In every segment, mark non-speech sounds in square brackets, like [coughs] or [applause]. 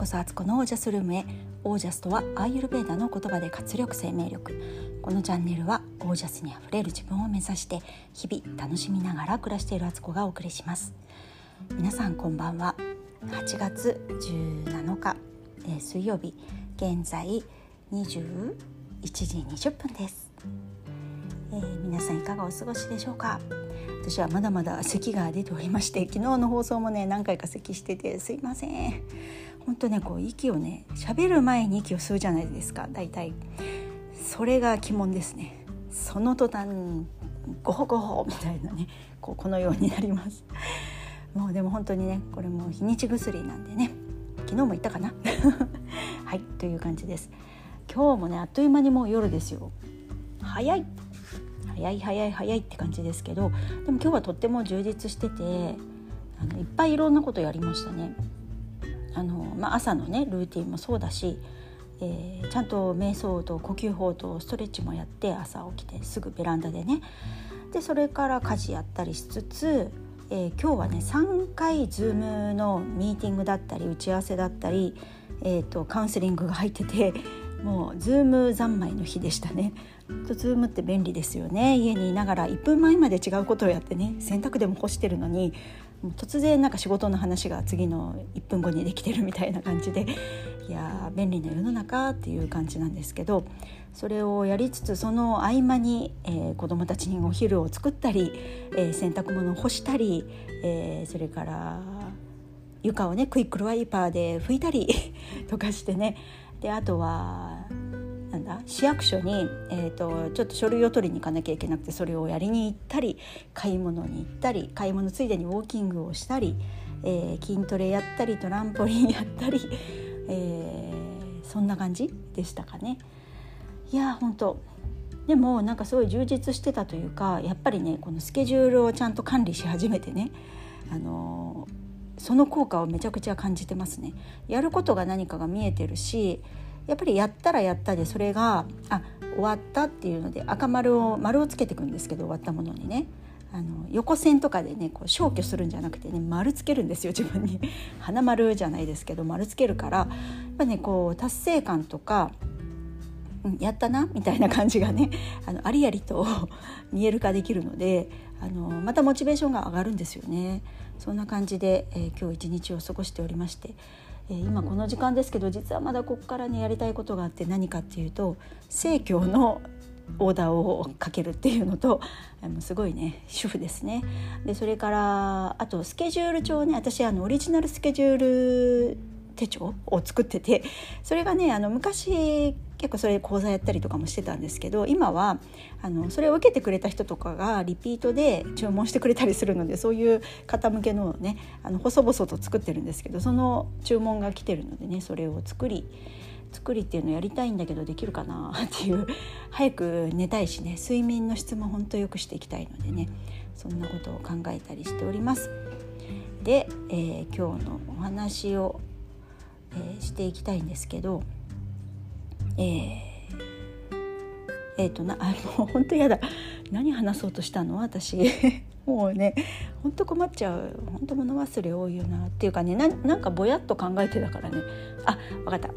こそアツコのオージャスルームへ。オージャスとはアーユルベーダの言葉で活力生命力。このチャンネルはオージャスにあふれる自分を目指して日々楽しみながら暮らしているアツコがお送りします。皆さんこんばんは。8月17日、えー、水曜日。現在21時20分です、えー、皆さんいかがお過ごしでしょうか？私はまだまだ咳が出ておりまして昨日の放送もね何回か咳しててすいません。本当ねこう息をね喋る前に息を吸うじゃないですか。大体。それが鬼門ですね。その途端ゴホゴホみたいなねこうこのようになります。もうでも本当にねこれも日にち薬なんでね昨日も言ったかな？[laughs] はいという感じです。今日もねあっという間にもう夜ですよ。早い。早い早い早いって感じですけどでも今日はとっても充実しててあのいっぱいいろんなことやりましたね。あのまあ、朝のねルーティンもそうだし、えー、ちゃんと瞑想と呼吸法とストレッチもやって朝起きてすぐベランダでね。でそれから家事やったりしつつ、えー、今日はね3回 Zoom のミーティングだったり打ち合わせだったり、えーとカウンセリングが入っててもう Zoom 三昧の日でしたね。と Zoom って便利ですよね。家にいながら1分前まで違うことをやってね洗濯でも干してるのに突然なんか仕事の話が次の1分後にできてるみたいな感じでいや便利な世の中っていう感じなんですけどそれをやりつつその合間に、えー、子どもたちにお昼を作ったり、えー、洗濯物を干したり、えー、それから床をねクイックルワイパーで拭いたり [laughs] とかしてね。であとはだ市役所に、えーと、ちょっと書類を取りに行かなきゃいけなくてそれをやりに行ったり買い物に行ったり買い物ついでにウォーキングをしたり、えー、筋トレやったりトランポリンやったり、[laughs] えー、そんな感じでしたかね。いや本当でもなんかすごい充実してたというかやっぱりねこのスケジュールをちゃんと管理し始めてねあのーその効果をめちゃくちゃ感じてますね。やることが何かが見えてるしやっぱりやったらやったでそれがあ終わったっていうので赤丸を丸をつけていくんですけど終わったものにねあの横線とかでねこう消去するんじゃなくてね丸つけるんですよ自分に [laughs] 花丸じゃないですけど丸つけるからやっぱねこう達成感とかうんやったなみたいな感じがね [laughs] あのありありと見える化できるのであのまたモチベーションが上がるんですよね。そんな感じで、えー、今日一日を過ごしておりまして、えー、今この時間ですけど実はまだここからねやりたいことがあって何かっていうと生協のオーダーをかけるっていうのとすごいね主婦ですね。でそれからあとスケジュール帳ね私あのオリジナルスケジュール手帳を作っててそれがねあの昔結構それで講座やったりとかもしてたんですけど今はあのそれを受けてくれた人とかがリピートで注文してくれたりするのでそういう方向けのねあの細々と作ってるんですけどその注文が来てるのでねそれを作り作りっていうのをやりたいんだけどできるかなっていう早く寝たいしね睡眠の質も本当良くしていきたいのでねそんなことを考えたりしております。で、えー、今日のお話をえー、していきたいんですけどえー、えー、となあもう [laughs] 本当やだ。何話そうとしたの？私。[laughs] もうね本当困っちゃう。本当物忘れ多いよなっていうかねなんかぼやっと考えてたからね。あ分かった。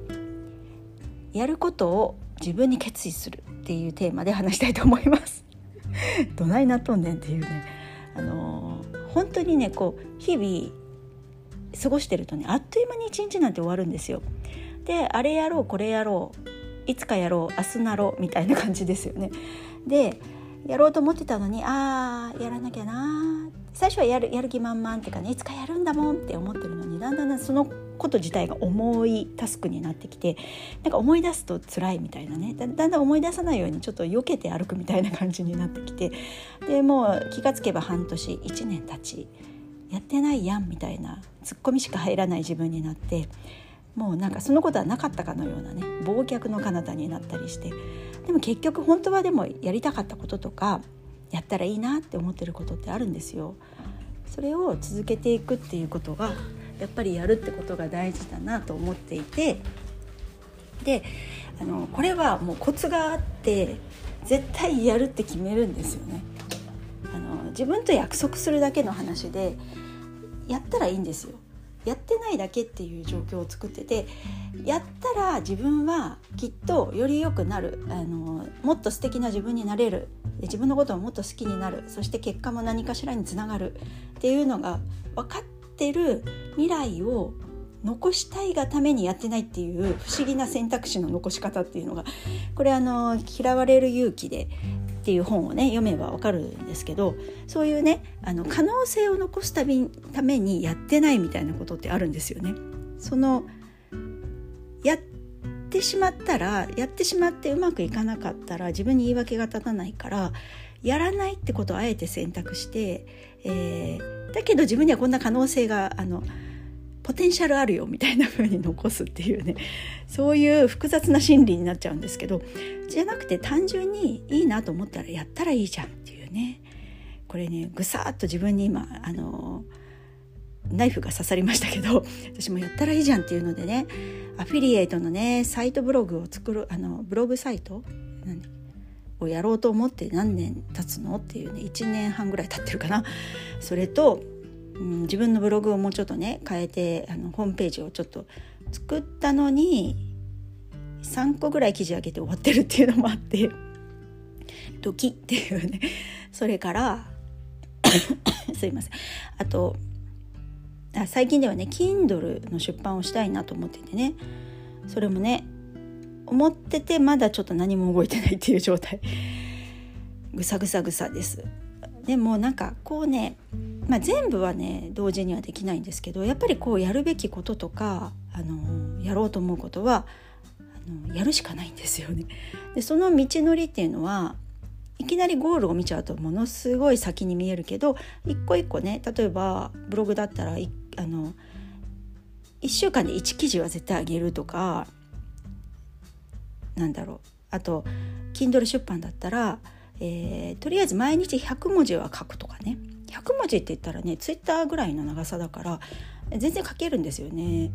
やることを自分に決意するっていうテーマで話したいと思います。[laughs] どないなっとんねんっていうね。あの、本当にねこう日々過ごしてるとねあっという間に一日なんて終わるんですよ。であれやろうこれやろう。いつかやろう明日なろうみたいな感じですよね。でやろうと思ってたのにあーやらなきゃな最初はやるやる気満々っていうかねいつかやるんだもんって思ってるのにだんだんそのこと自体が重いタスクになってきてなんか思い出すと辛いみたいなねだんだん思い出さないようにちょっと避けて歩くみたいな感じになってきてでもう気がつけば半年1年経ちやってないやんみたいなツッコミしか入らない自分になってもうなんかそのことはなかったかのようなね忘却の彼方になったりしてでも結局本当はでもやりたかったこととかやったらいいなって思ってることってあるんですよ。それを続けていくっていうことがやっぱりやるってことが大事だなと思っていてであのこれはもうコツがあって絶対やるって決めるんですよね。あの自分と約束するだけの話でやったらいいんですよやってないだけっていう状況を作っててやったら自分はきっとより良くなる。あのもっと素敵な自分になれる。自分のことをもっと好きになる。そして結果も何かしらにつながる。っていうのが分かってる未来を残したいがためにやってないっていう不思議な選択肢の残し方っていうのがこれあの「嫌われる勇気で」っていう本をね読めばわかるんですけどそういうねあの可能性を残すたびためにやってないみたいなことってあるんですよね。そのやってしまったらやってしまってうまくいかなかったら自分に言い訳が立たないからやらないってことをあえて選択して、えー、だけど自分にはこんな可能性があのポテンシャルあるよみたいな風に残すっていうね。[laughs] そういう複雑な心理になっちゃうんですけどじゃなくて単純にいいなと思ったらやったらいいじゃんっていうね。これねぐさっと自分に今あのナイフが刺さりましたけど [laughs] 私もやったらいいじゃんっていうのでねアフィリエイトのねサイトブログを作るあのブログサイトをやろうと思って何年経つの？っていうね1年半ぐらい経ってるかな。それとうん、自分のブログをもうちょっとね変えてあのホームページをちょっと作ったのに3個ぐらい記事上げて終わってるっていうのもあってドキっていうね。それから [coughs] すいません。あとあ最近ではね Kindle の出版をしたいなと思っててね。それもね思っててまだちょっと何も動いてないっていう状態。ぐさぐさぐさです。でもなんかこうねまあ、全部はね同時にはできないんですけどやっぱりこうやるべきこととかあのやろうと思うことはあのやるしかないんですよね。でその道のりっていうのはいきなりゴールを見ちゃうとものすごい先に見えるけど一個一個ね例えばブログだったらあの1週間で1記事は絶対あげるとかなんだろうあと Kindle 出版だったら、えー、とりあえず毎日100文字は書くとかね100文字って言ったらねツイッターぐらいの長さだから全然書けるんですよね。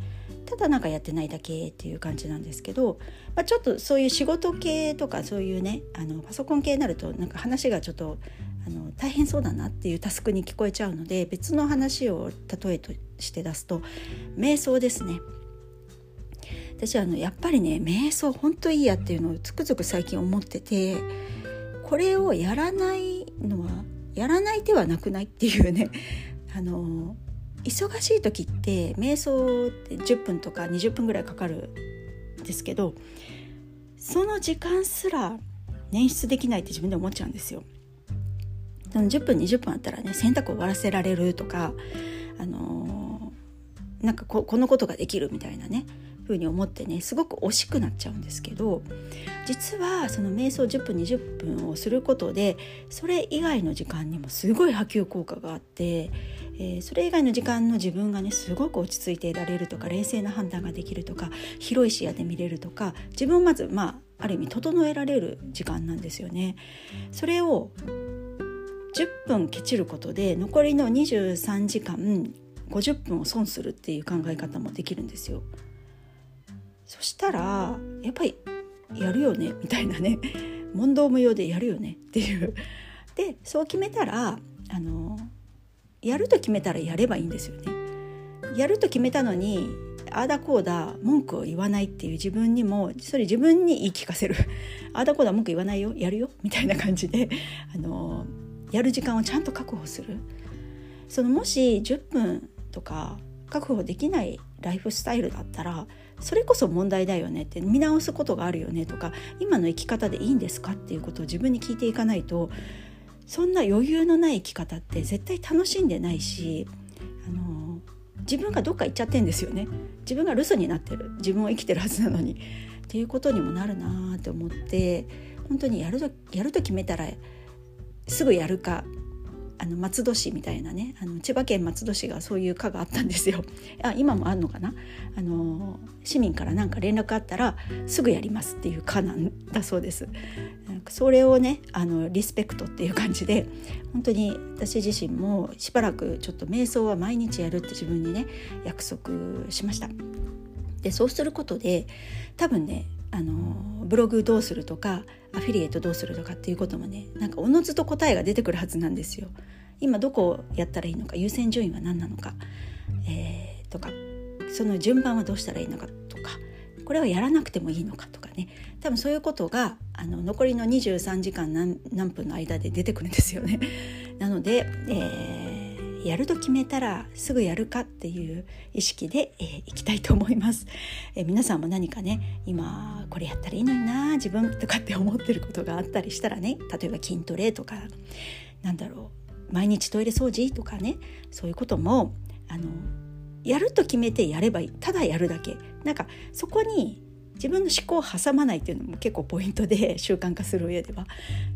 ただなんかやってないだけっていう感じなんですけど、まあ、ちょっとそういう仕事系とかそういうねあのパソコン系になるとなんか話がちょっとあの大変そうだなっていうタスクに聞こえちゃうので別の話を例えとして出すと瞑想ですね。私あのやっぱりね瞑想ほんといいやっていうのをつくづく最近思っててこれをやらないのはやらない手はなくないっていうね [laughs] あの忙しい時って瞑想って10分とか20分ぐらいかかるんですけどその時間すら捻出できないって自分で思っちゃうんですよ。10分20分あったらね洗濯終わらせられるとかあのなんかこのことができるみたいなねふうに思ってねすごく惜しくなっちゃうんですけど実はその瞑想10分20分をすることでそれ以外の時間にもすごい波及効果があって、えー、それ以外の時間の自分がねすごく落ち着いていられるとか冷静な判断ができるとか広い視野で見れるとか自分をまずまあある意味整えられる時間なんですよね。それを10分ケチることで残りの23時間50分を損するっていう考え方もできるんですよ。そしたらやっぱりやるよねみたいなね問答無用でやるよねっていう。でそう決めたらあのやると決めたらやればいいんですよね。やると決めたのにああだこうだ文句を言わないっていう自分にもそれ自分に言い聞かせる。ああだこうだ文句言わないよやるよみたいな感じであのやる時間をちゃんと確保する。そのもし10分とか確保できないライフスタイルだったらそれこそ問題だよねって見直すことがあるよねとか今の生き方でいいんですかっていうことを自分に聞いていかないとそんな余裕のない生き方って絶対楽しんでないしあの自分がどっか行っちゃってんですよね。自分が留守になってる。自分を生きてるはずなのに。っていうことにもなるなって思って本当にやるとやると決めたらすぐやるかあの松戸市みたいなねあの千葉県松戸市がそういう課があったんですよ。[laughs] あ今もあんのかな？あの市民から何か連絡あったらすぐやりますっていう課なんだそうです。それをねあのリスペクトっていう感じで本当に私自身もしばらくちょっと瞑想は毎日やるって自分にね約束しました。でそうすることで多分ねあのブログどうするとかアフィリエイトどうするとかっていうこともねなんかおのずと答えが出てくるはずなんですよ。今どこをやったらいいのか優先順位は何なのか、えとかその順番はどうしたらいいのかとかこれはやらなくてもいいのかとかね多分そういうことがあの残りの23時間何何分の間で出てくるんですよね。なので、えー、やると決めたらすぐやるかっていう意識で、えー、いきたいと思います、えー、皆さんも何かね今これやったらいいのにな自分とかって思ってることがあったりしたらね例えば筋トレとかなんだろう毎日トイレ掃除とかねそういうこともあのやると決めてやればいい。ただやるだけ。なんかそこに自分の思考を挟まないっていうのも結構ポイントで習慣化する上では。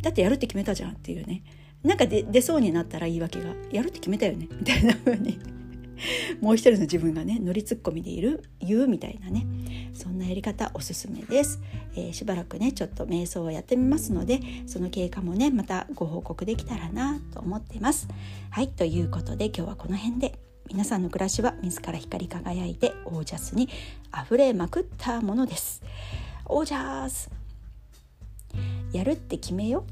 だってやるって決めたじゃんっていうね。なんか出そうになったら言い訳がやるって決めたよねみたいな風に。もう一人の自分がね乗りツッコミでいる言うみたいなね。そんなやり方おすすめです、えー、しばらくねちょっと瞑想をやってみますのでその経過もねまたご報告できたらなと思っています。はいということで今日はこの辺で。皆さんの暮らしは自ら光り輝いてオージャスに溢れまくったものです。オージャス。やるって決めよ